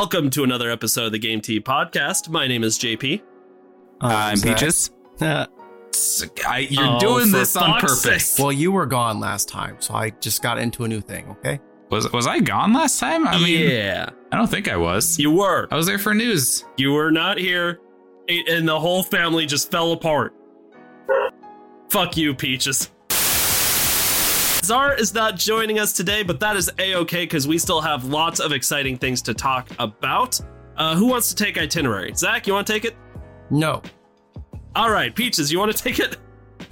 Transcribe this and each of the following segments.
Welcome to another episode of the Game Tea Podcast. My name is JP. I'm Zach. Peaches. Uh, I, you're Oh, doing this on purpose. sake. well, you were gone last time, so I just got into a new thing. Okay. Was was I gone last time? I mean, yeah, I don't think I was. you were. I was there for news. You were not here, and the whole family just fell apart. Fuck you, Peaches. Zara is not joining us today, but that is a okay because we still have lots of exciting things to talk about. Uh, who wants to take itinerary? Zach, you want to take it? No. All right, Peaches, you want to take it?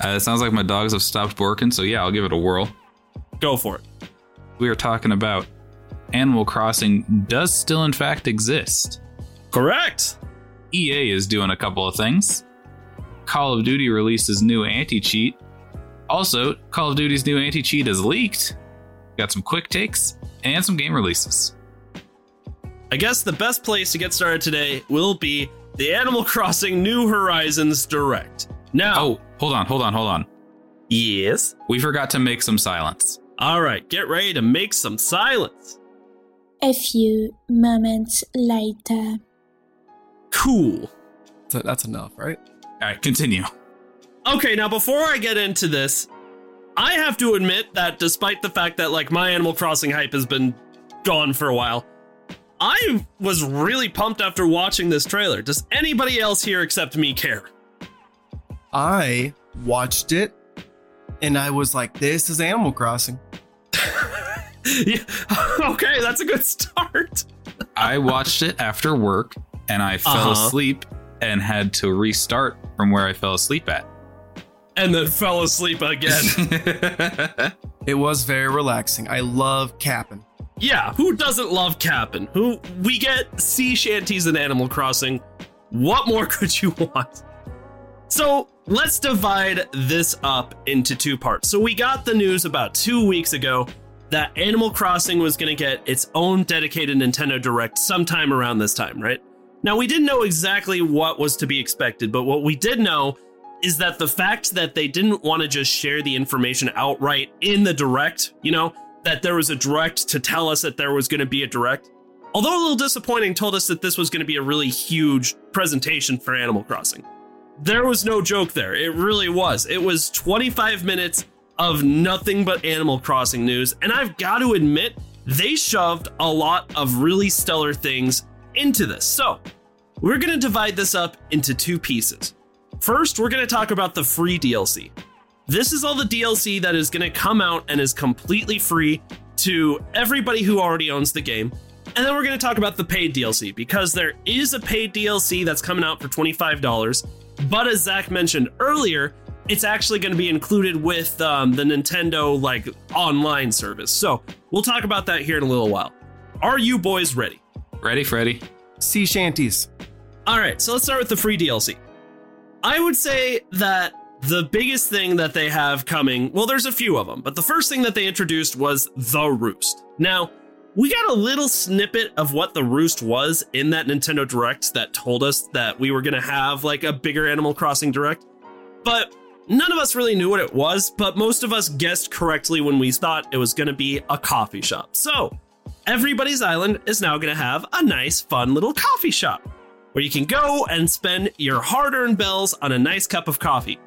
Uh, it sounds like my dogs have stopped working, so yeah, I'll give it a whirl. Go for it. We are talking about Animal Crossing does still in fact exist. Correct. EA is doing a couple of things. Call of Duty releases new anti-cheat. Also, Call of Duty's new anti-cheat is leaked. Got some quick takes and some game releases. I guess the best place to get started today will be the Animal Crossing New Horizons Direct. Now, Oh, hold on, hold on, hold on. yes. We forgot to make some silence. All right, get ready to make some silence. A few moments later. Cool. So that's enough, right? All right, continue. Okay, now before I get into this, I have to admit that despite the fact that like my Animal Crossing hype has been gone for a while, I was really pumped after watching this trailer. Does anybody else here except me care? I watched it, and I was like, "This is Animal Crossing." yeah. Okay, that's a good start. I watched it after work and I fell Uh-huh. asleep and had to restart from where I fell asleep at. And then fell asleep again. It was very relaxing. I love Cap'n. Yeah, who doesn't love Cap'n? Who we get sea shanties in Animal Crossing. What more could you want? So let's divide this up into two parts. So we got the news about two weeks ago that Animal Crossing was going to get its own dedicated Nintendo Direct sometime around this time, right? Now we didn't know exactly what was to be expected, but what we did know is that the fact that they didn't want to just share the information outright in the direct, you know, that there was a direct to tell us that there was going to be a direct. Although a little disappointing, told us that this was going to be a really huge presentation for Animal Crossing. There was no joke there. It really was. It was 25 minutes of nothing but Animal Crossing news. And I've got to admit, they shoved a lot of really stellar things into this. So we're going to divide this up into two pieces. First, we're going to talk about the free DLC. This is all the DLC that is going to come out and is completely free to everybody who already owns the game. And then we're going to talk about the paid DLC because there is a paid DLC that's coming out for $25. But as Zach mentioned earlier, it's actually going to be included with um, the Nintendo like online service. So we'll talk about that here in a little while. Are you boys ready? Ready, Freddy? Sea shanties. All right, so let's start with the free DLC. I would say that the biggest thing that they have coming, well, there's a few of them, but the first thing that they introduced was the Roost. Now, we got a little snippet of what the Roost was in that Nintendo Direct that told us that we were going to have like a bigger Animal Crossing Direct, but none of us really knew what it was, but most of us guessed correctly when we thought it was going to be a coffee shop. So, everybody's island is now going to have a nice, fun little coffee shop where you can go and spend your hard earned bells on a nice cup of coffee.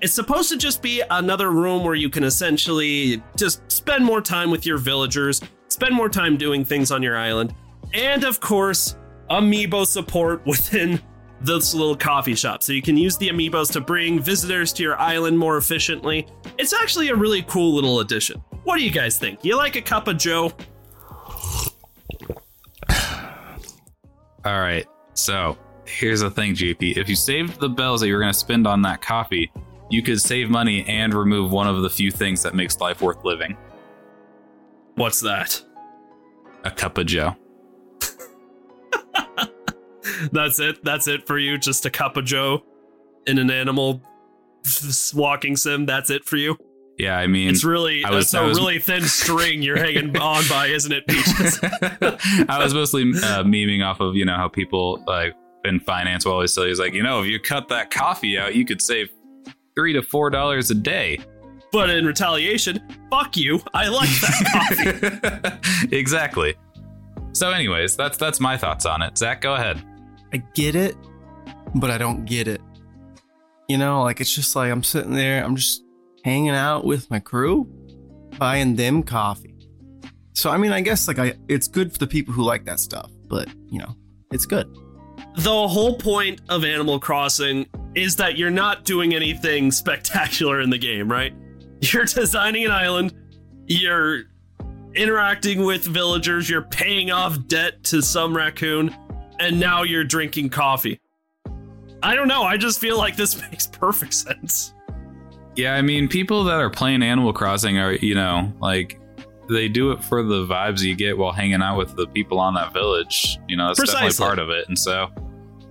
It's supposed to just be another room where you can essentially just spend more time with your villagers, spend more time doing things on your island, and of course, amiibo support within this little coffee shop. So you can use the amiibos to bring visitors to your island more efficiently. It's actually a really cool little addition. What do you guys think? You like a cup of Joe? All right. So here's the thing, JP. If you saved the bells that you were going to spend on that coffee, you could save money and remove one of the few things that makes life worth living What's that? a cup of Joe. That's it. That's it for you. Just a cup of Joe in an animal walking sim. That's it for you. Yeah, I mean, It's really I was- that's I a was- really thin string you're hanging on by, isn't it, Peaches? I was mostly uh, memeing off of you know how people like in finance will always tell you like you know if you cut that coffee out you could save three to four dollars a day. but in retaliation, fuck you. I like that coffee. exactly. So, anyways, that's that's my thoughts on it. Zach, go ahead. I get it, but I don't get it. You know, like it's just like I'm sitting there, I'm just hanging out with my crew, buying them coffee. So I mean, I guess like I, it's good for the people who like that stuff, but you know, it's good. the whole point of Animal Crossing is that you're not doing anything spectacular in the game, right? You're designing an island, you're interacting with villagers, you're paying off debt to some raccoon, and now you're drinking coffee. I don't know, I just feel like this makes perfect sense. Yeah, I mean, people that are playing Animal Crossing are, you know, like they do it for the vibes you get while hanging out with the people on that village. You know, that's Precisely. definitely part of it. And so,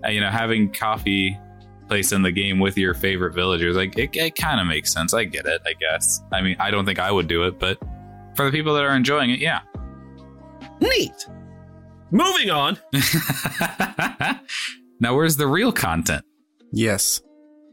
uh, you know, having coffee place in the game with your favorite villagers, like it, it kind of makes sense. I get it, I guess. I mean, I don't think I would do it, but for the people that are enjoying it, yeah. Neat. Moving on, now, where's the real content? Yes.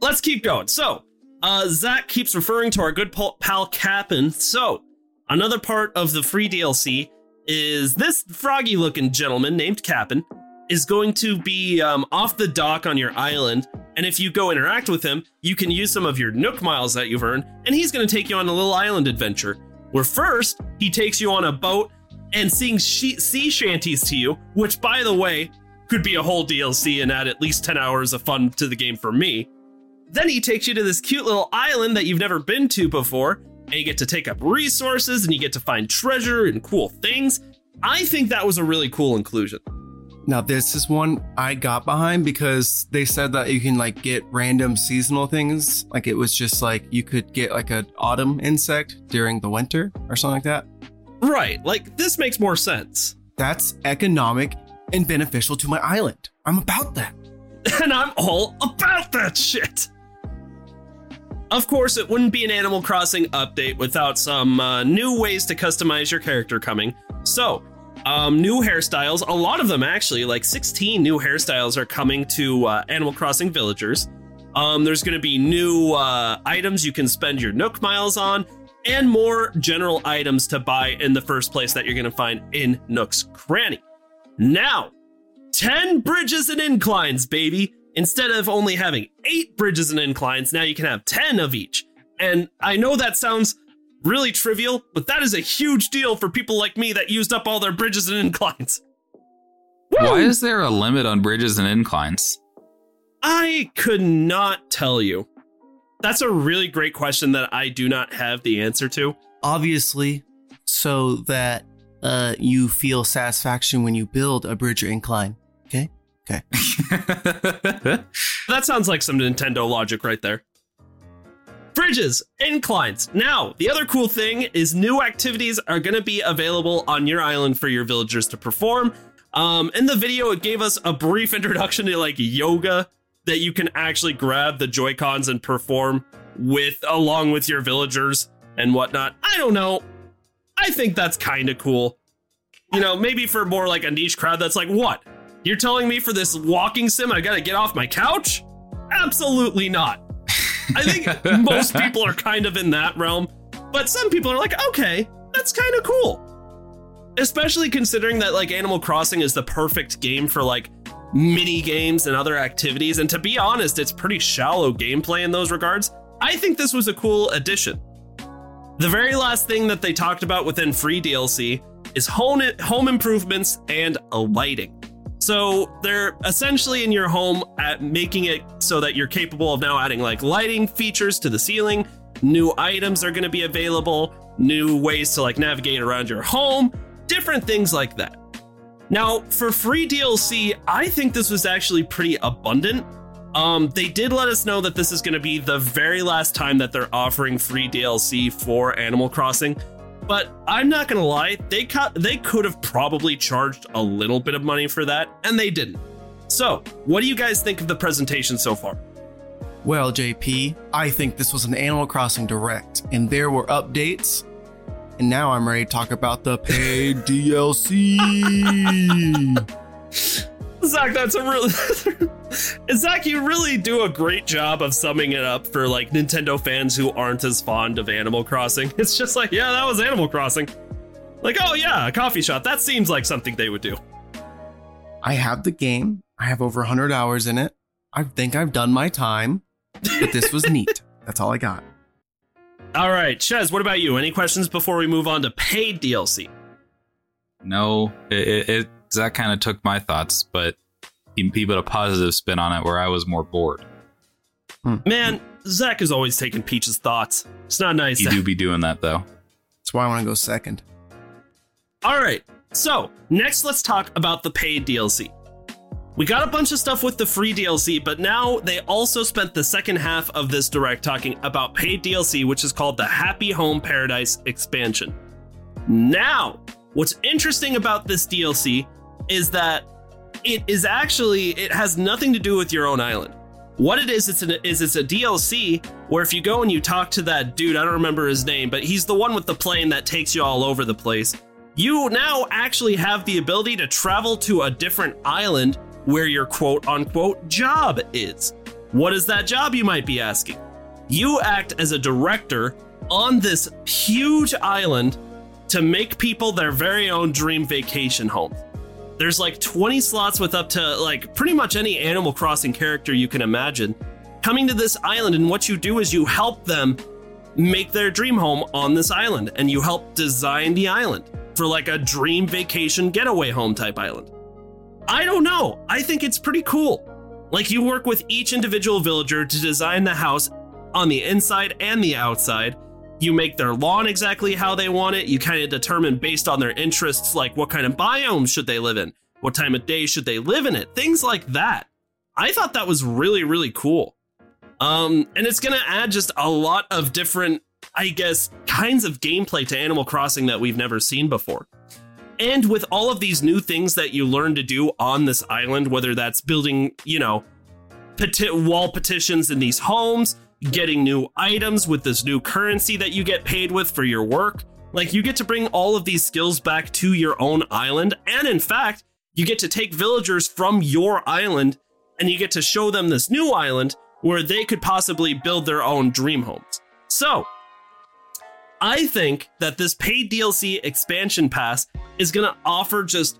let's keep going. So, uh, Zach keeps referring to our good pal, Cap'n. So, another part of the free DLC is this froggy looking gentleman named Cap'n is going to be um, off the dock on your island. And if you go interact with him, you can use some of your Nook miles that you've earned, and he's going to take you on a little island adventure. Where first, he takes you on a boat and sings she- sea shanties to you, which, by the way, could be a whole DLC and add at least 10 hours of fun to the game for me. Then he takes you to this cute little island that you've never been to before, and you get to take up resources and you get to find treasure and cool things. I think that was a really cool inclusion. Now this is one I got behind because they said that you can like get random seasonal things. Like it was just like you could get like an autumn insect during the winter or something like that. Right, like this makes more sense. That's economic and beneficial to my island. I'm about that. and I'm all about that shit. Of course, it wouldn't be an Animal Crossing update without some uh, new ways to customize your character coming. So, um, new hairstyles, a lot of them actually, like 16 new hairstyles are coming to uh, Animal Crossing villagers. Um, there's going to be new uh, items you can spend your Nook miles on, and more general items to buy in the first place that you're going to find in Nook's Cranny. Now, 10 bridges and inclines, baby. Instead of only having eight bridges and inclines, now you can have 10 of each. And I know that sounds really trivial, but that is a huge deal for people like me that used up all their bridges and inclines. Why is there a limit on bridges and inclines? I could not tell you. That's a really great question that I do not have the answer to. Obviously, so that uh, you feel satisfaction when you build a bridge or incline. Okay. That sounds like some Nintendo logic right there. Bridges, inclines. Now, the other cool thing is new activities are going to be available on your island for your villagers to perform. Um, in the video, it gave us a brief introduction to like yoga that you can actually grab the Joy Cons and perform with along with your villagers and whatnot. I don't know. I think that's kind of cool. You know, maybe for more like a niche crowd that's like, what? You're telling me for this walking sim I gotta get off my couch? Absolutely not. I think most people are kind of in that realm, but some people are like, okay, that's kind of cool. Especially considering that like Animal Crossing is the perfect game for like mini games and other activities. And to be honest, it's pretty shallow gameplay in those regards. I think this was a cool addition. The very last thing that they talked about within free DLC is home, home improvements and a lighting. So they're essentially in your home at making it so that you're capable of now adding like lighting features to the ceiling. New items are going to be available, new ways to like navigate around your home, different things like that. Now, for free DLC, I think this was actually pretty abundant. Um, they did let us know that this is going to be the very last time that they're offering free DLC for Animal Crossing. But I'm not to lie, they cut they could have probably charged a little bit of money for that, and they didn't. So, what do you guys think of the presentation so far? Well, JP, I think this was an Animal Crossing Direct, and there were updates. And now I'm ready to talk about the paid DLC. Zach, that's a really Zach, you really do a great job of summing it up for like Nintendo fans who aren't as fond of Animal Crossing. It's just like, yeah, that was Animal Crossing. Like, oh yeah, a coffee shop. That seems like something they would do. I have the game. I have over 100 hours in it. I think I've done my time, but this was neat. That's all I got. All right, Chez, what about you? Any questions before we move on to paid DLC? No, it, it, it that kind of took my thoughts, but he, he put a positive spin on it where I was more bored. Hmm. Man, Zach is always taking Peach's thoughts. It's not nice. You do be doing that though. That's why I want to go second. All right, so next let's talk about the paid DLC. We got a bunch of stuff with the free DLC, but now they also spent the second half of this direct talking about paid DLC, which is called the Happy Home Paradise expansion. Now, what's interesting about this DLC is that it is actually it has nothing to do with your own island. What it is, it's an, is it's a DLC where if you go and you talk to that dude, I don't remember his name, but he's the one with the plane that takes you all over the place. You now actually have the ability to travel to a different island where your quote unquote job is. What is that job, you might be asking? You act as a director on this huge island to make people their very own dream vacation home. There's like 20 slots with up to like pretty much any Animal Crossing character you can imagine coming to this island. And what you do is you help them make their dream home on this island and you help design the island for like a dream vacation getaway home type island. I don't know. I think it's pretty cool. Like you work with each individual villager to design the house on the inside and the outside. You make their lawn exactly how they want it. You kind of determine based on their interests, like what kind of biome should they live in? What time of day should they live in it? Things like that. I thought that was really, really cool. Um, and it's gonna add just a lot of different, I guess, kinds of gameplay to Animal Crossing that we've never seen before. And with all of these new things that you learn to do on this island, whether that's building, you know, peti- wall petitions in these homes, getting new items with this new currency that you get paid with for your work, like you get to bring all of these skills back to your own island. And in fact, you get to take villagers from your island and you get to show them this new island where they could possibly build their own dream homes. So, I think that this paid DLC expansion pass is going to offer just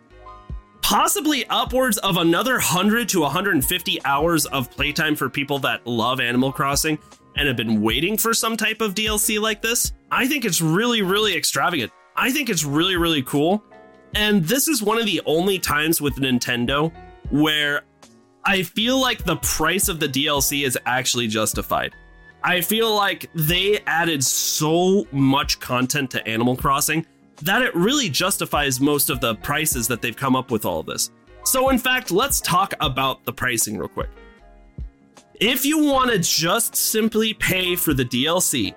possibly upwards of another 100 to 150 hours of playtime for people that love Animal Crossing and have been waiting for some type of DLC like this. I think it's really, really extravagant. I think it's really, really cool. And this is one of the only times with Nintendo where I feel like the price of the DLC is actually justified. I feel like they added so much content to Animal Crossing that it really justifies most of the prices that they've come up with all this. So, in fact, let's talk about the pricing real quick. If you want to just simply pay for the DLC,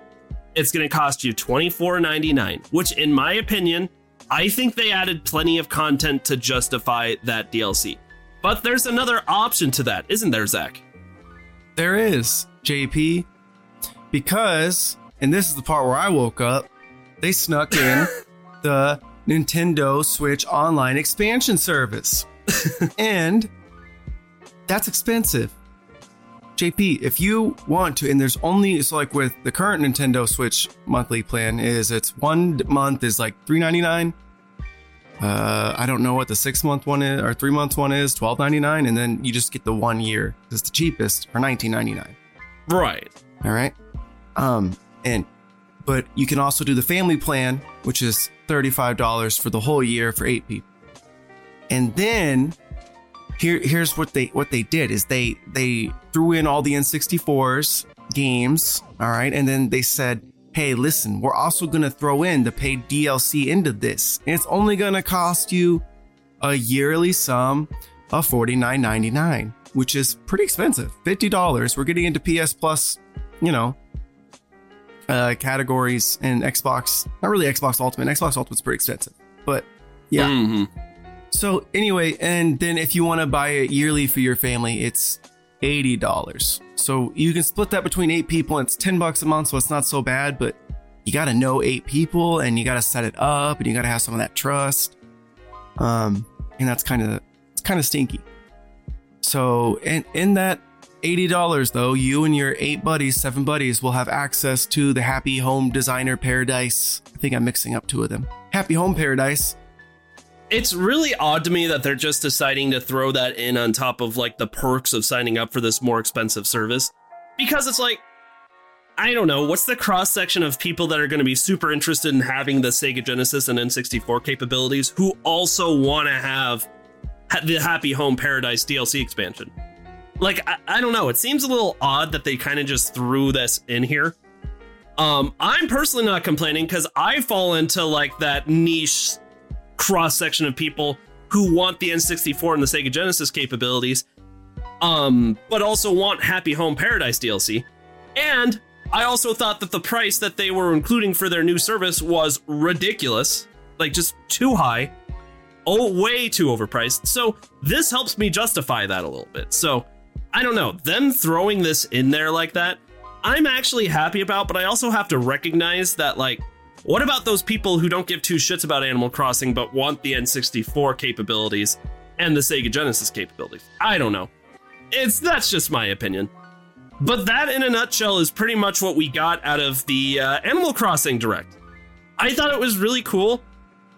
it's going to cost you $24.99, which, in my opinion, I think they added plenty of content to justify that DLC. But there's another option to that, isn't there, Zach? There is, JP. Because, and this is the part where I woke up, they snuck in the Nintendo Switch Online expansion service. and that's expensive. JP, if you want to, and there's only so like with the current Nintendo Switch monthly plan is it's one month is like three ninety nine. Uh, I don't know what the six month one is or three month one is, twelve ninety nine, and then you just get the one year. It's the cheapest for nineteen ninety nine. Right. All right. Um, and but you can also do the family plan, which is $35 for the whole year for eight people. And then here here's what they what they did is they they threw in all the N64s games, all right, and then they said, "Hey, listen, we're also to throw in the paid DLC into this. And it's only to cost you a yearly sum of $49.99, which is pretty expensive. $50. We're getting into PS Plus, you know, uh, categories and Xbox. Not really Xbox Ultimate. Xbox Ultimate's pretty expensive, but yeah. Mhm. So anyway, and then if you want to buy it yearly for your family, it's eighty dollars. So you can split that between eight people, and it's ten bucks a month, so it's not so bad. But you got to know eight people, and you got to set it up, and you got to have some of that trust. Um, and that's kind of it's kind of stinky. So in in that eighty dollars though, you and your eight buddies, seven buddies, will have access to the Happy Home Designer Paradise. I think I'm mixing up two of them. Happy Home Paradise. It's really odd to me that they're just deciding to throw that in on top of like the perks of signing up for this more expensive service. Because it's like, I don't know, what's the cross section of people that are going to be super interested in having the Sega Genesis and N64 capabilities who also want to have the Happy Home Paradise DLC expansion? Like, I, I don't know. It seems a little odd that they kind of just threw this in here. Um, I'm personally not complaining because I fall into like that niche cross section of people who want the N64 and the Sega Genesis capabilities, um, but also want Happy Home Paradise DLC. And I also thought that the price that they were including for their new service was ridiculous, like just too high, oh, way too overpriced. So this helps me justify that a little bit. So I don't know, them throwing this in there like that, I'm actually happy about, but I also have to recognize that, like, what about those people who don't give two shits about Animal Crossing but want the N64 capabilities and the Sega Genesis capabilities? I don't know. It's that's just my opinion. But that in a nutshell is pretty much what we got out of the uh, Animal Crossing Direct. I thought it was really cool.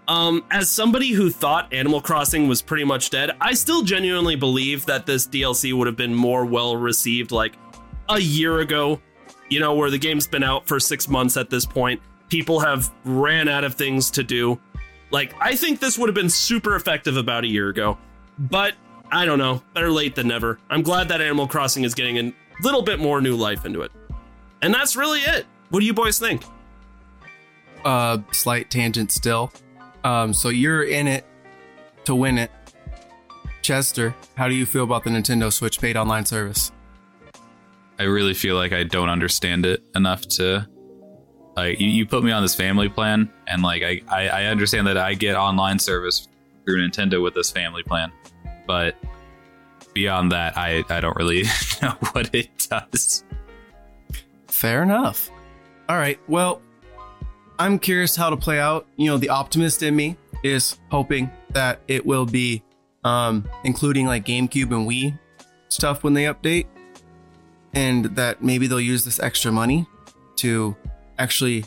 Um, as somebody who thought Animal Crossing was pretty much dead, I still genuinely believe that this DLC would have been more well received like a year ago, you know, where the game's been out for six months at this point people have ran out of things to do. Like, I think this would have been super effective about a year ago, but I don't know. Better late than never. I'm glad that Animal Crossing is getting a little bit more new life into it. And that's really it. What do you boys think? uh slight tangent still. Um so you're in it to win it. Chester, how do you feel about the Nintendo Switch paid online service? I really feel like I don't understand it enough to like you, you put me on this family plan and like I, I, I understand that I get online service through Nintendo with this family plan. But beyond that I, I don't really know what it does. Fair enough. All right. Well, I'm curious how to play out. You know, the optimist in me is hoping that it will be um including like GameCube and Wii stuff when they update and that maybe they'll use this extra money to actually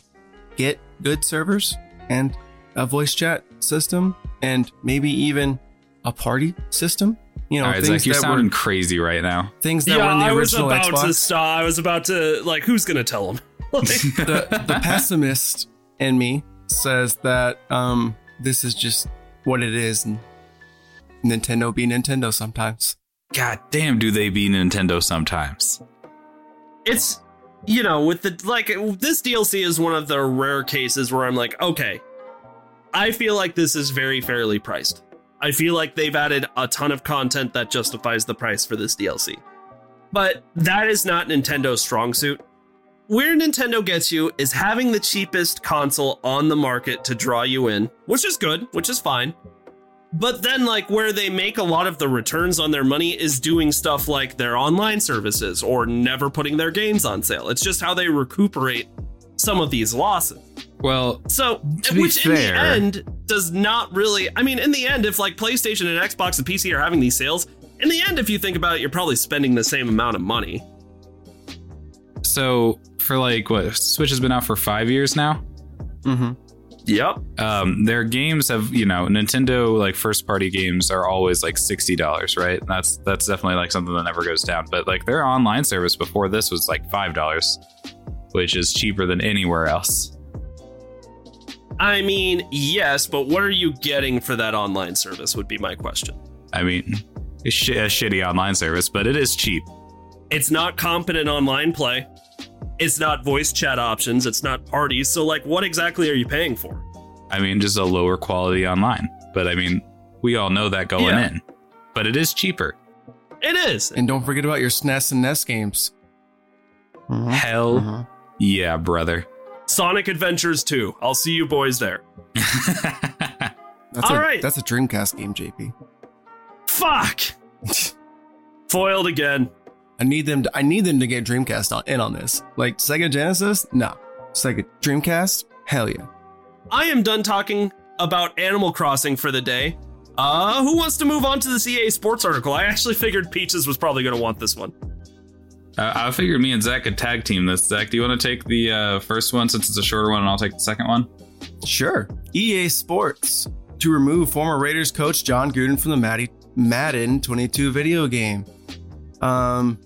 get good servers and a voice chat system and maybe even a party system. You know, All right, things Zach, you're that sounding were crazy right now. things that were in the I was about Xbox. to stop. I was about to like, who's gonna tell him? the, the pessimist in me says that um this is just what it is and Nintendo be Nintendo sometimes. God damn, do they be Nintendo sometimes? it's you know with the like this DLC is one of the rare cases where I'm like, okay, I feel like this is very fairly priced. I feel like they've added a ton of content that justifies the price for this DLC. But that is not Nintendo's strong suit. Where Nintendo gets you is having the cheapest console on the market to draw you in, which is good, which is fine. But then, like, where they make a lot of the returns on their money is doing stuff like their online services or never putting their games on sale. It's just how they recuperate some of these losses. Well, So, which in the end does not really. I mean, in the end, if like PlayStation and Xbox and PC are having these sales, in the end, if you think about it, you're probably spending the same amount of money. So for like what Switch has been out for five years now. Mm-hmm. Yep. um, their games have you know Nintendo like first party games are always like sixty dollars, right? That's that's definitely like something that never goes down. But like their online service before this was like five dollars, which is cheaper than anywhere else. I mean, yes, but what are you getting for that online service? Would be my question. I mean, it's sh- a shitty online service, but it is cheap. It's not competent online play. It's not voice chat options. It's not parties. So, like, what exactly are you paying for? I mean, just a lower quality online. But I mean, We all know that going Yeah. in. But it is cheaper. It is. And don't forget about your SNES and NES games. Mhm. Hell Mhm. yeah, brother. Sonic Adventures 2. I'll see you boys there. That's All a, right. That's a Dreamcast game, JP. Fuck! Foiled again. I need them. To, I need them to get Dreamcast on, in on this. Like Sega Genesis, no. Sega Dreamcast, hell yeah. I am done talking about Animal Crossing for the day. Uh, who wants to move on to the EA Sports article? I actually figured Peaches was probably going to want this one. Uh, I figured me and Zach could tag team this. Zach, do you want to take the uh, first one since it's a shorter one, and I'll take the second one? Sure. EA Sports to remove former Raiders coach Jon Gruden from the Maddy, Madden 22 video game. Um,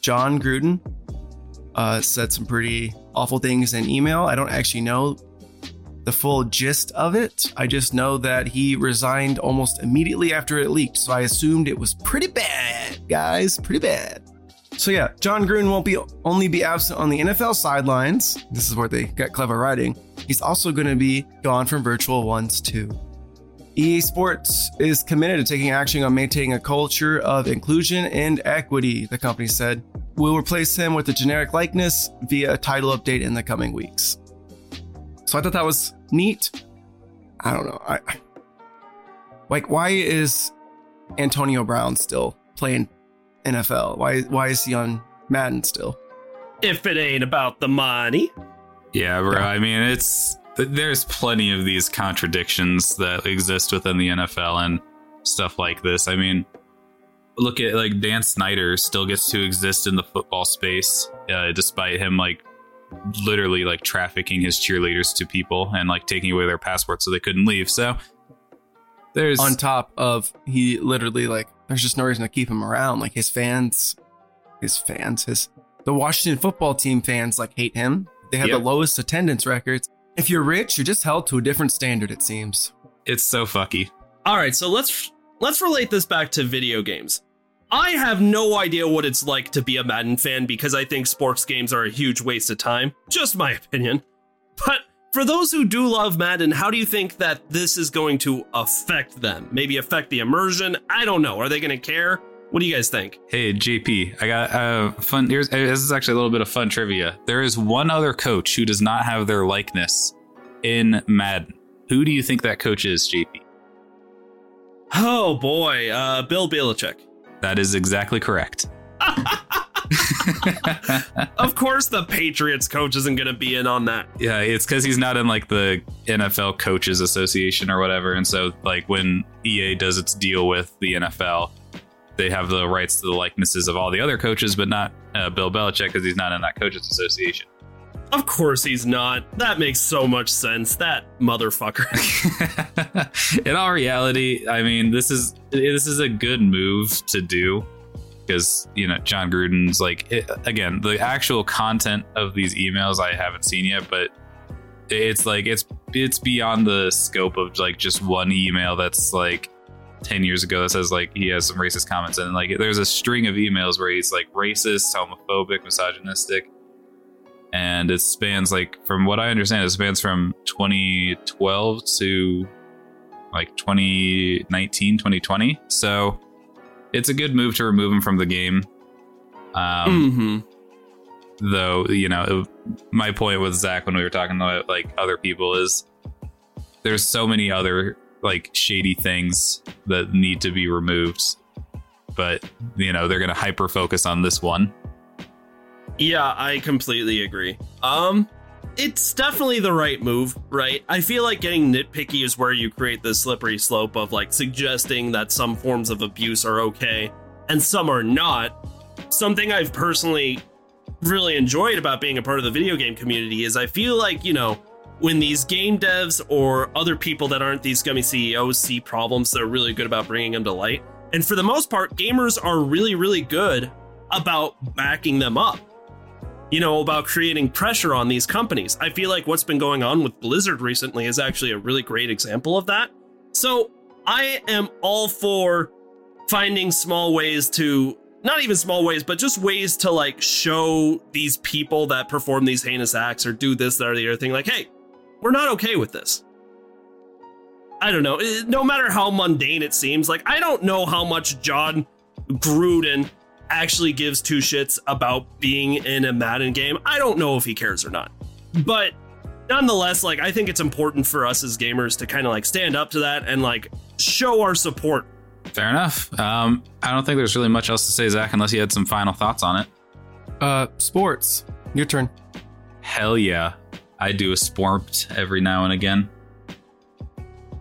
Jon Gruden uh, said some pretty awful things in email. I don't actually know the full gist of it. I just know that he resigned almost immediately after it leaked. So I assumed it was pretty bad, guys. Pretty bad. So yeah, Jon Gruden won't be only be absent on the NFL sidelines. This is where they got clever writing. He's also going to be gone from virtual ones too. EA Sports is committed to taking action on maintaining a culture of inclusion and equity, the company said. We'll replace him with a generic likeness via a title update in the coming weeks. So I thought that was neat. I don't know. I like why is Antonio Brown still playing NFL? Why why is he on Madden still? If it ain't about the money. Yeah, bro. Yeah. I mean, it's th- there's plenty of these contradictions that exist within the NFL and stuff like this. I mean, look at like Dan Snyder still gets to exist in the football space, uh, despite him like literally like trafficking his cheerleaders to people and like taking away their passports so they couldn't leave. So there's on top of he literally like there's just no reason to keep him around like his fans his fans his the washington football team fans like hate him they have Yep. the lowest attendance records if you're rich you're just held to a different standard it seems it's so fucky. All right, so let's let's relate this back to video games. I have no idea what it's like to be a Madden fan because I think sports games are a huge waste of time. Just my opinion. But for those who do love Madden, how do you think that this is going to affect them? Maybe affect the immersion? I don't know. Are they going to care? What do you guys think? Hey JP, I got uh, fun. Here's this is actually a little bit of fun trivia. There is one other coach who does not have their likeness in Madden. Who do you think that coach is, JP? Oh boy, uh, Bill Belichick. That is exactly correct. Of course, the Patriots coach isn't going to be in on that. yeah, it's because he's not in like the NFL Coaches Association or whatever, and so like when EA does its deal with the NFL, they have the rights to the likenesses of all the other coaches, but not uh, Bill Belichick because he's not in that Coaches Association. Of course, he's not. That makes so much sense. That motherfucker. in all reality, I mean, this is this is a good move to do because you know Jon Gruden's like it, again the actual content of these emails I haven't seen yet, but it's like it's it's beyond the scope of like just one email that's like 10 years ago that says like he has some racist comments and like there's a string of emails where he's like racist homophobic misogynistic. And it spans like from what i understand it spans from 2012 to like 2019 2020 so it's a good move to remove him from the game. Um hmm though you know it- my point with zach when we were talking about like other people is there's so many other like shady things that need to be removed but you know they're gonna hyper focus on this one Yeah, I completely agree. Um, it's definitely the right move, right? I feel like getting nitpicky is where you create this slippery slope of like suggesting that some forms of abuse are okay and some are not. Something I've personally really enjoyed about being a part of the video game community is I feel like, you know, when these game devs or other people that aren't these gummy CEOs see problems, they're really good about bringing them to light. And for the most part, gamers are really, really good about backing them up you know, about creating pressure on these companies. I feel like what's been going on with Blizzard recently is actually a really great example of that. So I am all for finding small ways to, not even small ways, but just ways to like show these people that perform these heinous acts or do this, that, or the other thing, like, hey, we're not okay with this. I don't know. eh, No matter how mundane it seems, like I don't know how much Jon Gruden actually gives two shits about being in a Madden game. I don't know if he cares or not. But nonetheless, like I think it's important for us as gamers to kind of like stand up to that and like show our support. Fair enough. Um, I don't think there's really much else to say, Zach, unless you had some final thoughts on it. Uh, sports. Your turn. Hell yeah. I do a sport every now and again.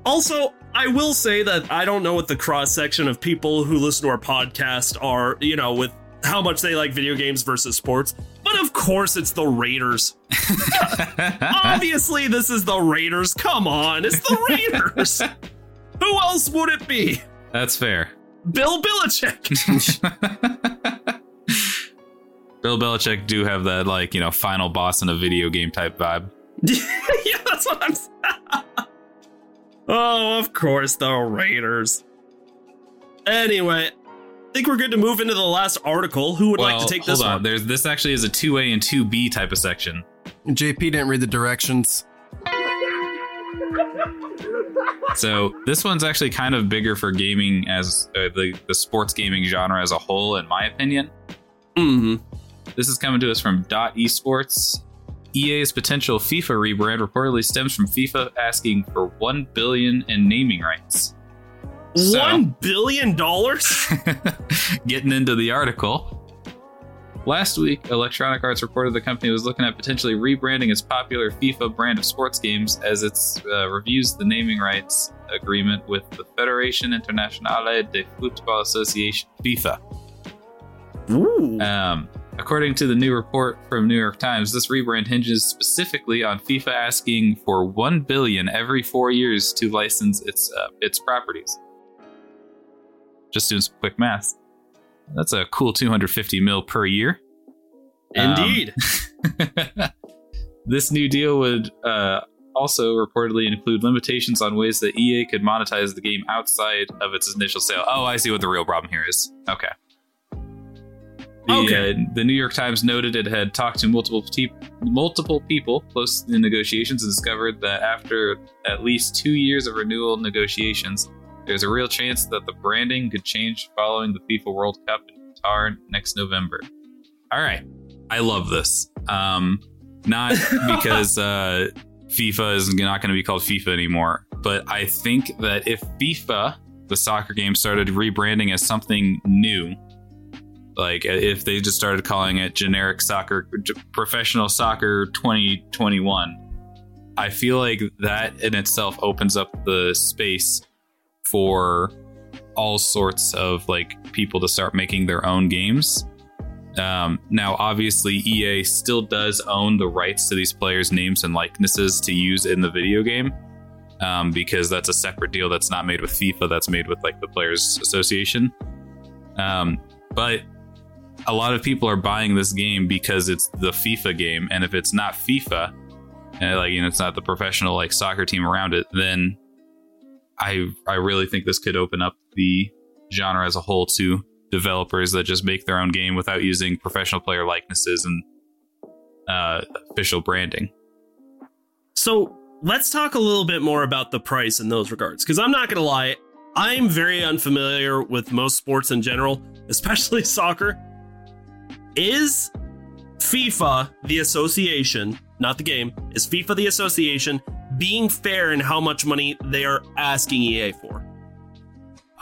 Also, I will say that I don't know what the cross section of people who listen to our podcast are, you know, with how much they like video games versus sports. But of course, it's the Raiders. Obviously, this is the Raiders. Come on, it's the Raiders. Who else would it be? That's fair. Bill Belichick. Bill Belichick do have that, like, you know, final boss in a video game type vibe. yeah, that's what I'm saying. oh, of course, the Raiders. Anyway, I think we're good to move into the last article. Who would like to take hold this on. one? There's this actually is a 2A and 2B type of section. JP didn't read the directions. So this one's actually kind of bigger for gaming as uh, the the sports gaming genre as a whole, in my opinion. hmm This is coming to us from Dot Esports. EA's potential FIFA rebrand reportedly stems from FIFA asking for one billion in naming rights. So- One billion dollars? Getting into the article. Last week, Electronic Arts reported the company was looking at potentially rebranding its popular FIFA brand of sports games as it uh, reviews the naming rights agreement with the Federation Internationale de Football Association, FIFA. Ooh. Um, according to the new report from New York Times, this rebrand hinges specifically on FIFA asking for one billion every four years to license its uh, its properties. Just doing some quick math. That's a cool 250 mil per year. Um, Indeed. this new deal would uh, also reportedly include limitations on ways that EA could monetize the game outside of its initial sale. Oh, I see what the real problem here is. Okay. The, Okay. uh, the New York Times noted it had talked to multiple te- multiple people close to the negotiations and discovered that after at least two years of renewal negotiations, there's a real chance that the branding could change following the FIFA World Cup in Qatar next November. All right, I love this. Um, not because uh, FIFA is not going to be called FIFA anymore, but I think that if FIFA, the soccer game, started rebranding as something new, like if they just started calling it generic soccer, professional soccer 2021, I feel like that in itself opens up the space for all sorts of like people to start making their own games. Um, now, obviously, EA still does own the rights to these players' names and likenesses to use in the video game, um, because that's a separate deal that's not made with FIFA. That's made with like the Players Association. Um, but a lot of people are buying this game because it's the FIFA game, and if it's not FIFA, and like you know, it's not the professional like soccer team around it, then I I really think this could open up the genre as a whole to developers that just make their own game without using professional player likenesses and uh, official branding. So let's talk a little bit more about the price in those regards. Because I'm not to lie, I'm very unfamiliar with most sports in general, especially soccer. Is FIFA the association, not the game, is FIFA the association being fair in how much money they are asking EA for?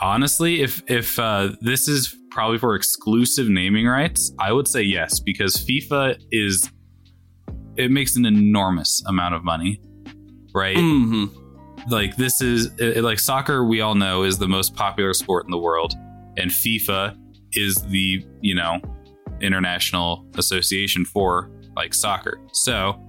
Honestly, if if uh, this is probably for exclusive naming rights, I would say yes because FIFA is it makes an enormous amount of money, right? Mm-hmm. like this is it, like soccer we all know is the most popular sport in the world and FIFA is the you know international association for like soccer. So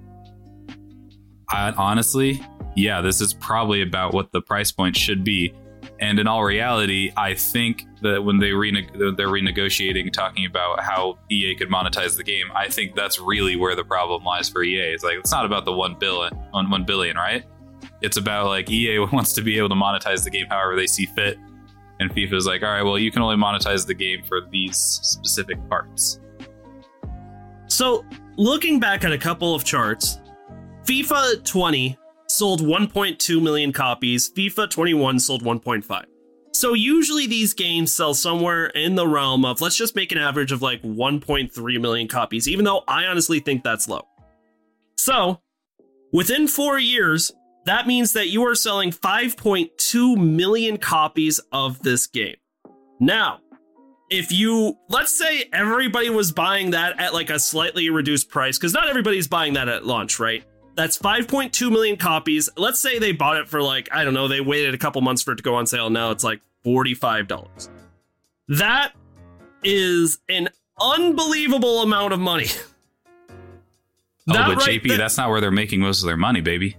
I, honestly yeah this is probably about what the price point should be. And in all reality I think that when they rene- they're renegotiating talking about how EA could monetize the game I think that's really where the problem lies for EA it's like it's not about the 1 billion 1 billion right? It's about like EA wants to be able to monetize the game however they see fit. And FIFA is like, all right, well, you can only monetize the game for these specific parts. So, looking back at a couple of charts, FIFA 20 sold 1.2 million copies, FIFA 21 sold 1.5. So usually these games sell somewhere in the realm of let's just make an average of like 1.3 million copies, even though I honestly think that's low. So, within four years, that means that you are selling 5.2 million copies of this game. Now, if you, let's say everybody was buying that at like a slightly reduced price, because not everybody's buying that at launch, right? That's 5.2 million copies. Let's say they bought it for like, I don't know, they waited a couple months for it to go on sale. Now it's like $45. That is an unbelievable amount of money. Oh, That but right JP, there- that's not where they're making most of their money, baby.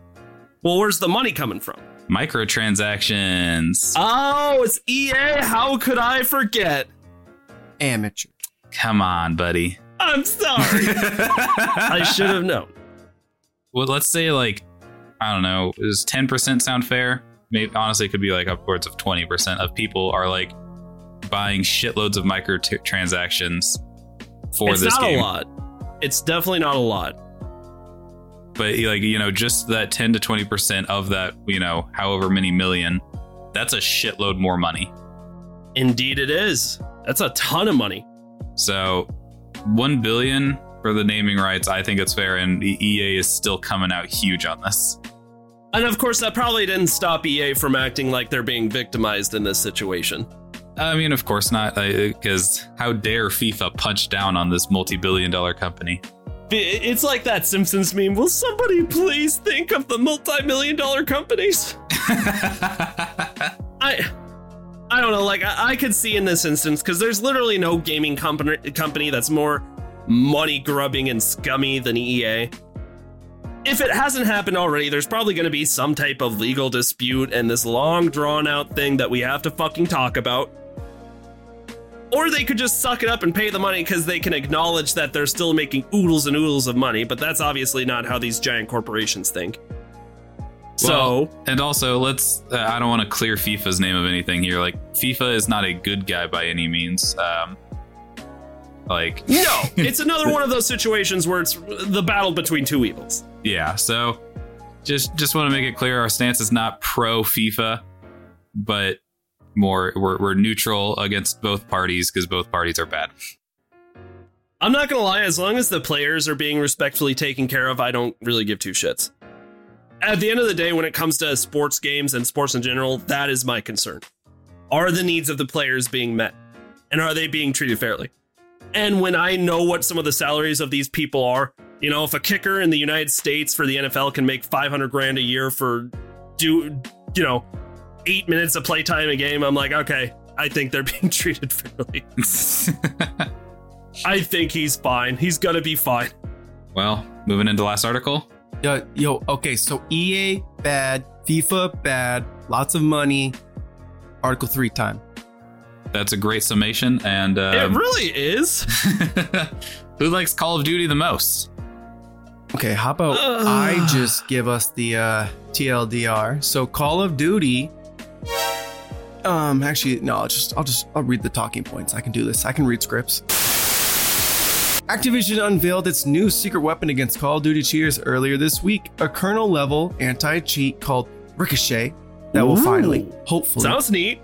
Well, where's the money coming from? Microtransactions. Oh, it's EA. How could I forget? Amateur. Come on, buddy. I'm sorry. I should have known. well, let's say like I don't know, does ten percent sound fair? Maybe honestly, it could be like upwards of twenty percent of people are like buying shitloads of microtransactions for it's this game. It's not a lot. It's definitely not a lot. But like you know, just that ten to twenty percent of that, you know, however many million, that's a shitload more money. Indeed, it is. That's a ton of money. So one billion for the naming rights, I think it's fair, and the EA is still coming out huge on this. And of course, that probably didn't stop EA from acting like they're being victimized in this situation. I mean, of course not, because how dare FIFA punch down on this multi-billion-dollar company? It's like that Simpsons meme. Will somebody please think of the multi-million dollar companies? I I don't know, like I, I could see in this instance, because there's literally no gaming company company that's more money grubbing and scummy than EA. If it hasn't happened already, there's probably going to be some type of legal dispute and this long drawn out thing that we have to fucking talk about. Or they could just suck it up and pay the money because they can acknowledge that they're still making oodles and oodles of money, but that's obviously not how these giant corporations think. So, Well, and also, let's. Uh, I don't want to clear FIFA's name of anything here. Like, FIFA is not a good guy by any means. Um, like, no, it's another one of those situations where it's the battle between two evils. yeah. So, just just want to make it clear, our stance is not pro FIFA, but more we're, we're neutral against both parties because both parties are bad. I'm not gonna lie, as long as the players are being respectfully taken care of, I don't really give two shits. At the end of the day, when it comes to sports games and sports in general, that is my concern. Are the needs of the players being met? And are they being treated fairly? And when I know what some of the salaries of these people are, you know, if a kicker in the United States for the NFL can make 500 grand a year for do, you know, eight minutes of playtime a game, I'm like, okay, I think they're being treated fairly. I think he's fine. He's gonna be fine. well, moving into last article. Yo, yo, okay, so EA bad, FIFA bad, lots of money. Article 3 time. That's a great summation. And it um, really is. who likes Call of Duty the most? Okay, how about Ugh. I just give us the uh, TLDR? So Call of Duty. Um, actually, no. I'll just, I'll just, I'll read the talking points. I can do this. I can read scripts. Activision unveiled its new secret weapon against Call of Duty cheaters earlier this week. A kernel-level anti-cheat called Ricochet that will Ooh. finally, hopefully, Sounds neat.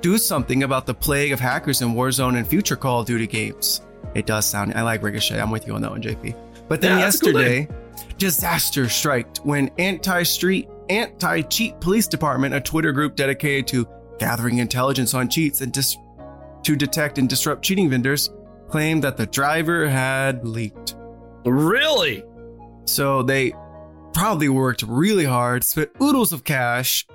do something about the plague of hackers in Warzone and future Call of Duty games. It does sound. I like Ricochet. I'm with you on that one, JP. But then Yeah, that's a cool yesterday, disaster striked when anti-street, anti-cheat police department, a Twitter group dedicated to gathering intelligence on cheats and dis- to detect and disrupt cheating vendors, claimed that the driver had leaked. Really? So they probably worked really hard, spent oodles of cash,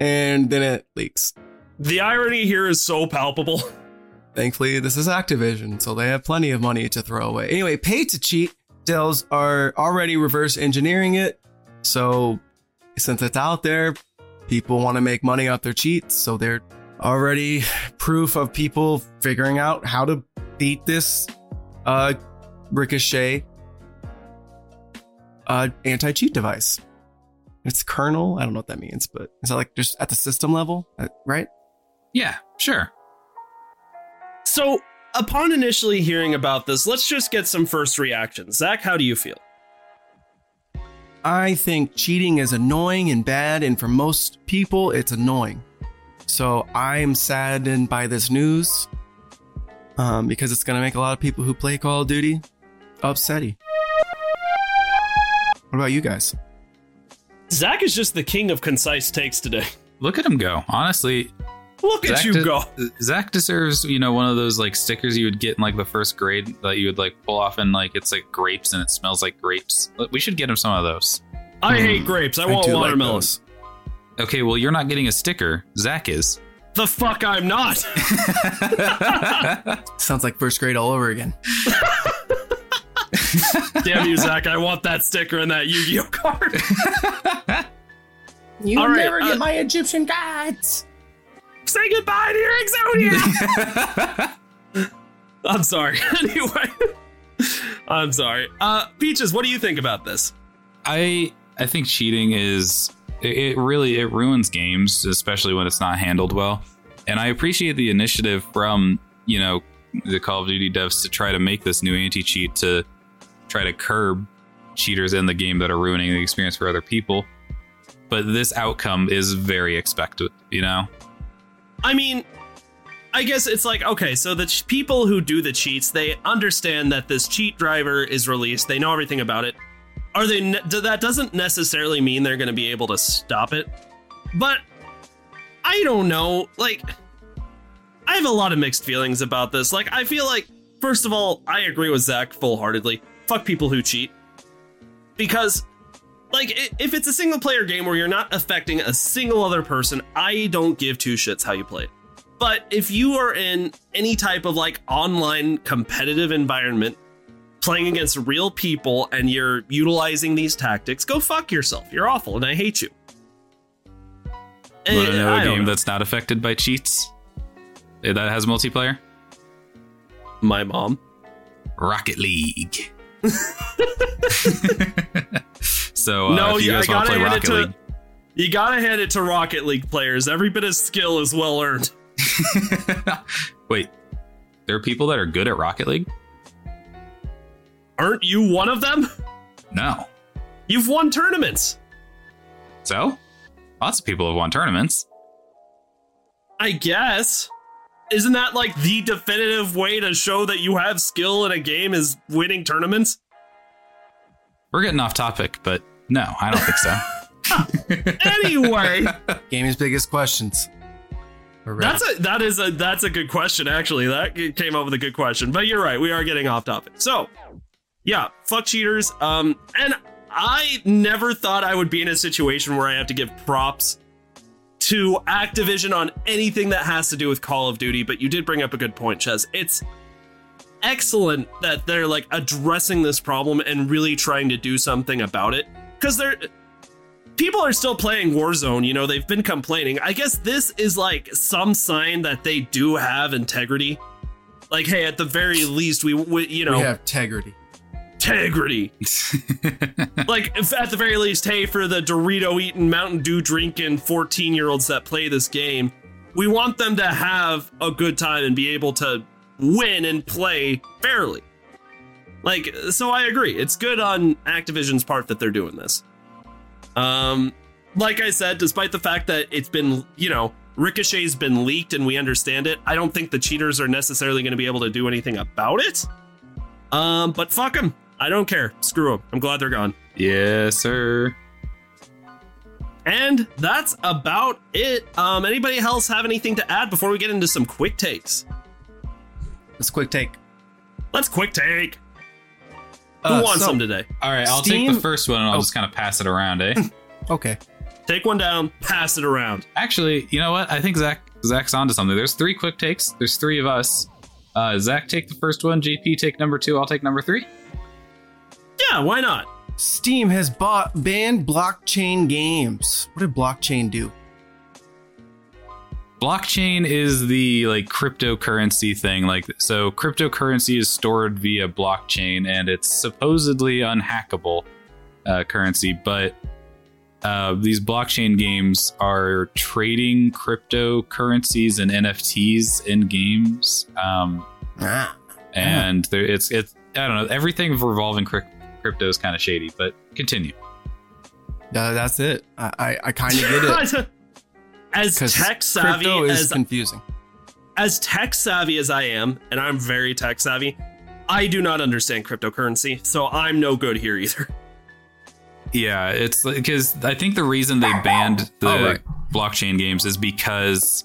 and then it leaks. The irony here is so palpable. Thankfully, this is Activision, so they have plenty of money to throw away. Anyway, pay to cheat sales are already reverse engineering it. So, since it's out there, people want to make money off their cheats. So, they're already proof of people figuring out how to beat this uh, Ricochet uh, anti cheat device. It's kernel. I don't know what that means, but is that like just at the system level, Uh, right? Yeah, sure. So, upon initially hearing about this, let's just get some first reactions. Zach, how do you feel? I think cheating is annoying and bad, and for most people, it's annoying. So I'm saddened by this news um, because it's going to make a lot of people who play Call of Duty upsetty. What about you guys? Zach is just the king of concise takes today. Look at him go. Honestly, Look at Zach you de- go. Zach deserves, you know, one of those like stickers you would get in like the first grade that you would like pull off and like it's like grapes and it smells like grapes. We should get him some of those. I Hmm. hate grapes. I, want do like watermelons. Okay, well, you're not getting a sticker. Zach is. the fuck I'm not. Sounds like first grade all over again. Damn you, Zach. I want that sticker and that Yu-Gi-Oh card. You All right, never get uh, my Egyptian gods. Say goodbye to your Exodia. I'm sorry. anyway. I'm sorry. Uh Peaches, what do you think about this? I I think cheating is it, it really it ruins games, especially when it's not handled well. And I appreciate the initiative from you know the Call of Duty devs to try to make this new anti-cheat to try to curb cheaters in the game that are ruining the experience for other people. But this outcome is very expected, you know. I mean, I guess it's like okay, so the ch- people who do the cheats, they understand that this cheat driver is released. They know everything about it. Are they? Ne- th- that doesn't necessarily mean they're going to be able to stop it. But I don't know. Like, I have a lot of mixed feelings about this. Like, I feel like first of all, I agree with Zach full heartedly. Fuck people who cheat. Because like if it's a single player game where you're not affecting a single other person i don't give two shits how you play it but if you are in any type of like online competitive environment playing against real people and you're utilizing these tactics go fuck yourself you're awful and i hate you Want to Eh, know a game know. that's not affected by cheats? Eh, That has multiplayer? my mom Rocket League. so, uh, No, if you guys want to play Rocket to- League, you gotta hand it to rocket league players every bit of skill is well earned Wait, there are people that are good at Rocket League? aren't you one of them No. you've won tournaments So, lots of people have won tournaments. I guess. Isn't that like the definitive way to show that you have skill in a game is winning tournaments? We're getting off topic, but no, I don't think so. Anyway, gaming's biggest questions. That's a that is a that's a good question actually. That came up with a good question. But you're right, we are getting off topic. So, yeah, fuck cheaters. Um and I never thought I would be in a situation where I have to give props to Activision on anything that has to do with Call of Duty, but you did bring up a good point, Ches. It's excellent that they're like addressing this problem and really trying to do something about it. Because they're people are still playing Warzone, you know, they've been complaining. I guess this is like some sign that they do have integrity. Like, hey, at the very least, we, we you know, we have integrity. integrity. like if at the very least, hey, for the Dorito eating, Mountain Dew drinking 14 year olds that play this game, we want them to have a good time and be able to win and play fairly. Like, so I agree. It's good on Activision's part that they're doing this. Um, like I said, despite the fact that it's been, you know, Ricochet's been leaked and we understand it, I don't think the cheaters are necessarily going to be able to do anything about it. Um, but fuck them. I don't care. Screw them. I'm glad they're gone. yes, sir. And that's about it. Um, anybody else have anything to add before we get into some quick takes? Let's quick take. Let's quick take. Who Uh, wants so- some today? All right, I'll take the first one and I'll Oh. just kind of pass it around, eh? Okay. Take one down, pass it around. Actually, you know what? I think Zach Zach's onto something. There's three quick takes. There's three of us. Uh, Zach take the first one. JP take number two. I'll take number three. Yeah, why not? Steam has bought banned blockchain games. What did blockchain do? Blockchain is the like cryptocurrency thing. Like so, cryptocurrency is stored via blockchain, and it's supposedly unhackable uh, currency. But uh, these blockchain games are trading cryptocurrencies and NFTs in games. Um, Ah. and there it's it's I don't know everything revolving cryp- crypto is kind of shady. But continue. Uh, that's it. I I, I kind of get it as tech savvy crypto is as confusing. as tech savvy as I am, and I'm very tech savvy, I do not understand cryptocurrency, so I'm no good here either. Yeah, it's because I think the reason they banned oh, the Oh, right. blockchain games is because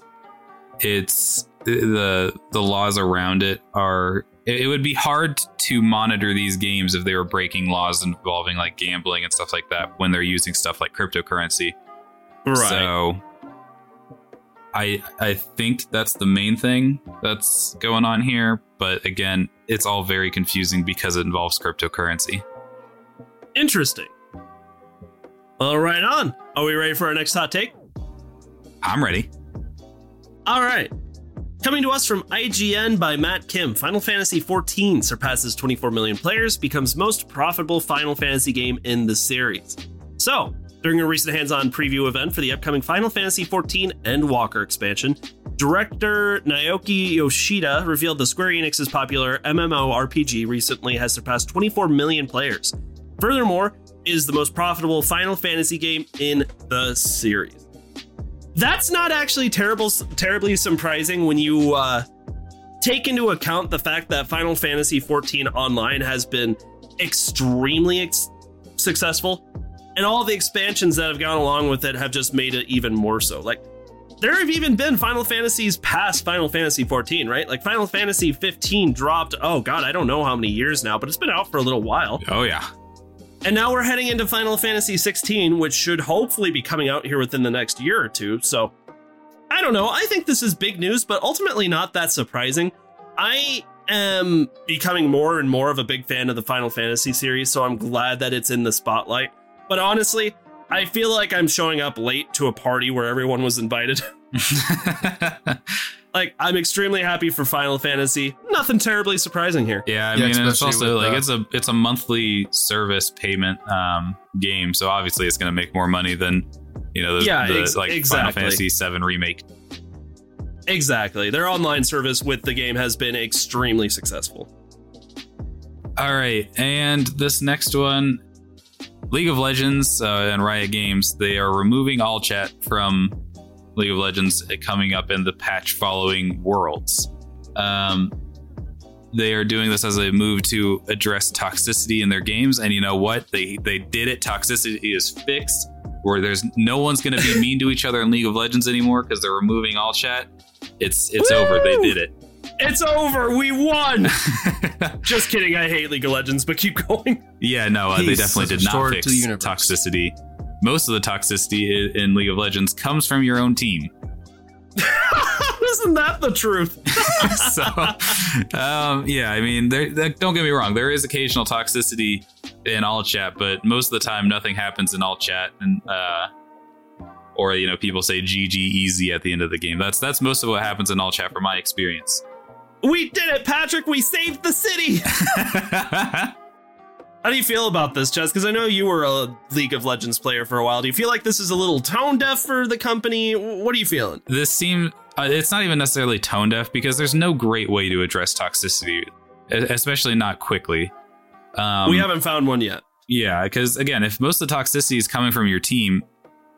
it's the the laws around it are it it would be hard to monitor these games if they were breaking laws involving like gambling and stuff like that when they're using stuff like cryptocurrency. Right. So I I think that's the main thing that's going on here, but again, it's all very confusing because it involves cryptocurrency. Interesting. Well, right on. Are we ready for our next hot take? I'm ready. All right. Coming to us from IGN by Matt Kim, Final Fantasy XIV surpasses 24 million players, becomes most profitable Final Fantasy game in the series. So, during a recent hands-on preview event for the upcoming Final Fantasy XIV Endwalker expansion, director Naoki Yoshida revealed the Square Enix's popular MMORPG recently has surpassed 24 million players. Furthermore, is the most profitable Final Fantasy game in the series. That's not actually terrible, terribly surprising when you uh, take into account the fact that Final Fantasy XIV Online has been extremely ex- successful, and all the expansions that have gone along with it have just made it even more so. Like, there have even been Final Fantasies past Final Fantasy XIV, right? Like Final Fantasy 15 dropped. Oh God, I don't know how many years now, but it's been out for a little while. Oh yeah. And now we're heading into Final Fantasy 16, which should hopefully be coming out here within the next year or two. So I don't know. I think this is big news, but ultimately not that surprising. I am becoming more and more of a big fan of the Final Fantasy series, so I'm glad that it's in the spotlight. But honestly, I feel like I'm showing up late to a party where everyone was invited. like, I'm extremely happy for Final Fantasy. Nothing terribly surprising here. Yeah, I Yeah, mean, it's also like uh, it's a it's a monthly service payment um, game, so obviously it's going to make more money than you know the, Yeah, the ex- like Final. Fantasy VII remake. Exactly. Their online service with the game has been extremely successful. All right, and this next one, League of Legends uh, and Riot Games, they are removing all chat from League of Legends coming up in the patch following Worlds. Um, they are doing this as a move to address toxicity in their games, and you know what? They they did it. Toxicity is fixed. Where there's no one's going to be mean to each other in League of Legends anymore because they're removing all chat. It's it's over. They did it. It's over. We won. Just kidding. I hate League of Legends, but keep going. Yeah, no, uh, they Peace definitely did not restored fix to the universe. toxicity. Most of the toxicity i- in League of Legends comes from your own team. Isn't that the truth? so, um, yeah, I mean, there, there- don't get me wrong, there is occasional toxicity in all chat, but most of the time, nothing happens in all chat, and uh, or you know, people say GG easy at the end of the game. That's that's most of what happens in all chat, from my experience. We did it, Patrick. We saved the city. How do you feel about this, Jess? Because I know you were a League of Legends player for a while. Do you feel like this is a little tone deaf for the company? What are you feeling? this seems uh, it's not even necessarily tone deaf because there's no great way to address toxicity, especially not quickly. Um, we haven't found one yet. Yeah, because again, if most of the toxicity is coming from your team,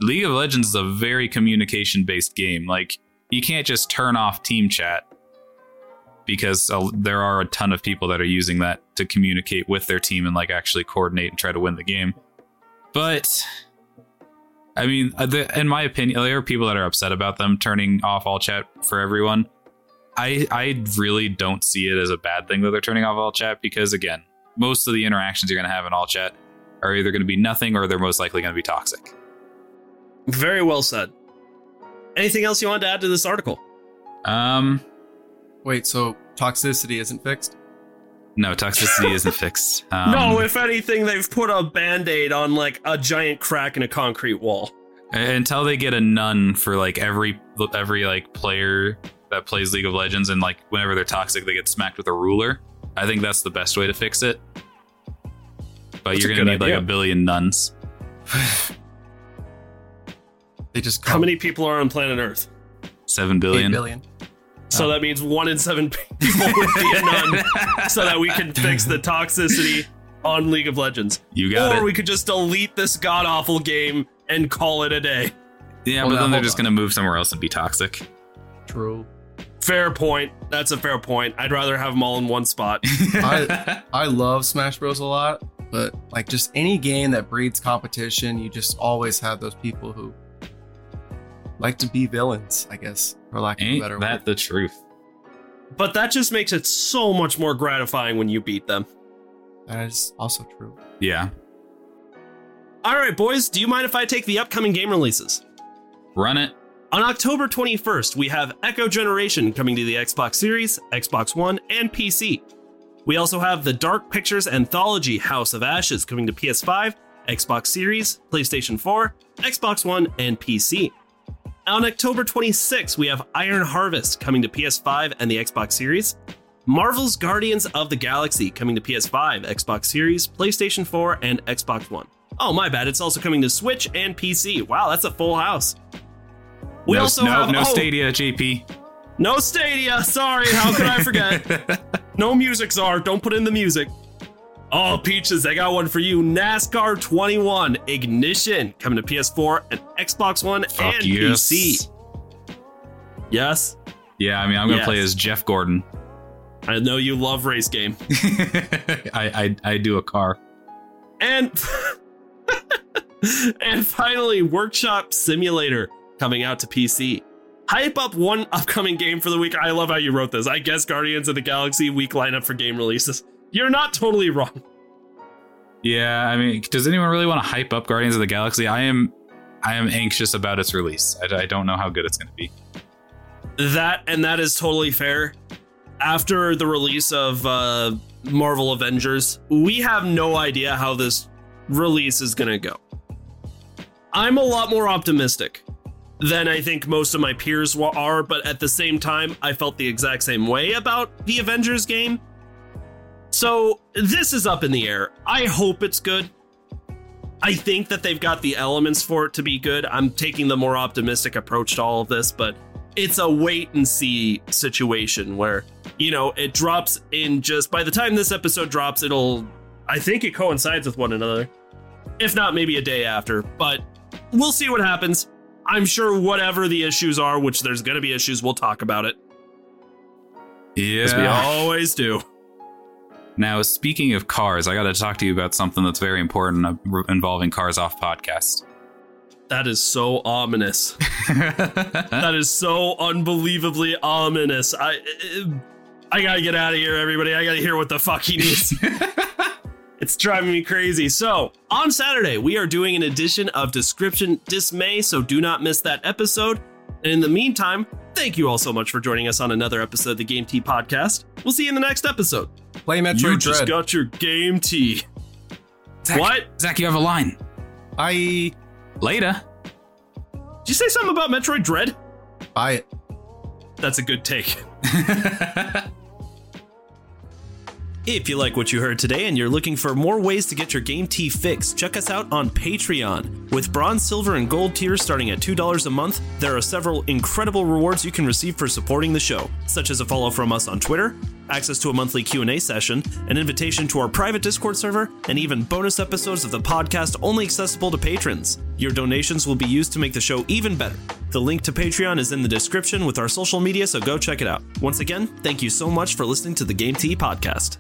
League of Legends is a very communication based game. Like, you can't just turn off team chat because uh, there are a ton of people that are using that to communicate with their team and like actually coordinate and try to win the game. But I mean, uh, the, in my opinion, there are people that are upset about them turning off all chat for everyone. I I really don't see it as a bad thing that they're turning off all chat because again, most of the interactions you're going to have in all chat are either going to be nothing or they're most likely going to be toxic. Very well said. Anything else you want to add to this article? Um, Wait, so toxicity isn't fixed? no, toxicity isn't fixed. Um, no, if anything, they've put a band aid on like a giant crack in a concrete wall. until they get a nun for like every every like player that plays League of Legends, and like whenever they're toxic, they get smacked with a ruler. I think that's the best way to fix it. But That's you're gonna need idea. like a billion nuns. They just How many people are on planet Earth? Seven eight billion. Billion. So that means one in seven people would be a nun, so that we can fix the toxicity on League of Legends. You got or it. Or we could just delete this god awful game and call it a day. yeah, Well, but now, then they're just gonna move somewhere else and be toxic. True. Fair point. That's a fair point. I'd rather have them all in one spot. I I love Smash Bros a lot, but like just any game that breeds competition, you just always have those people who like to be villains, I guess, for lack of a Ain't better that word. the truth? but that just makes it so much more gratifying when you beat them. That is also true. Yeah. All right, boys, do you mind if I take the upcoming game releases? Run it. On October 21st, we have Echo Generation coming to the Xbox Series, Xbox One, and PC. We also have the Dark Pictures Anthology House of Ashes coming to PS5, Xbox Series, PlayStation 4, Xbox One, and PC. On October 26th, we have Iron Harvest coming to PS5 and the Xbox Series, Marvel's Guardians of the Galaxy coming to PS5, Xbox Series, PlayStation 4, and Xbox One. Oh, my bad, it's also coming to Switch and PC. Wow, that's a full house. We no, also no, have no oh, Stadia, JP. no Stadia. Sorry, how could I forget? no music czar. Don't put in the music. Oh, Peaches, I got one for you. NASCAR 21 Ignition coming to PS4 and Xbox One Fuck and yes. PC. Yes, Yeah, I mean, I'm gonna Yes. play as Jeff Gordon. I know you love race game. I, I I do a car. And and finally, Workshop Simulator coming out to PC. Hype up one upcoming game for the week. I love how you wrote this. I guess Guardians of the Galaxy week lineup for game releases. You're not totally wrong. Yeah, I mean, does anyone really want to hype up Guardians of the Galaxy? I am, I am anxious about its release. I, I don't know how good it's going to be. That and that is totally fair. After the release of uh, Marvel Avengers, we have no idea how this release is going to go. I'm a lot more optimistic than I think most of my peers are, but at the same time, I felt the exact same way about the Avengers game. So this is up in the air. I hope it's good. I think that they've got the elements for it to be good. I'm taking the more optimistic approach to all of this, but it's a wait and see situation where, you know, it drops in just by the time this episode drops, it'll, I think it coincides with one another. If not, maybe a day after, but we'll see what happens. I'm sure whatever the issues are, which there's going to be issues, we'll talk about it. As we always do. Now, speaking of cars, I got to talk to you about something that's very important uh, involving Cars Off podcast. That is so ominous. that is so unbelievably ominous. I I gotta get out of here, everybody. I gotta hear what the fuck he needs. it's driving me crazy. So, on Saturday, we are doing an edition of Description Dismay, so do not miss that episode. And in the meantime, thank you all so much for joining us on another episode of the Game Tea Podcast. We'll see you in the next episode. Play Metroid you just Dread. got your Game Tea. Zach, What? Zach, you have a line. I Later. Did you say something about Metroid Dread? buy it. That's a good take. If you like what you heard today and you're looking for more ways to get your game tea fixed, check us out on Patreon. With bronze, silver, and gold tiers starting at $2 a month, there are several incredible rewards you can receive for supporting the show, such as a follow from us on Twitter, access to a monthly Q&A session, an invitation to our private Discord server, and even bonus episodes of the podcast only accessible to patrons. Your donations will be used to make the show even better. The link to Patreon is in the description with our social media, so go check it out. Once again, thank you so much for listening to the Game Tea podcast.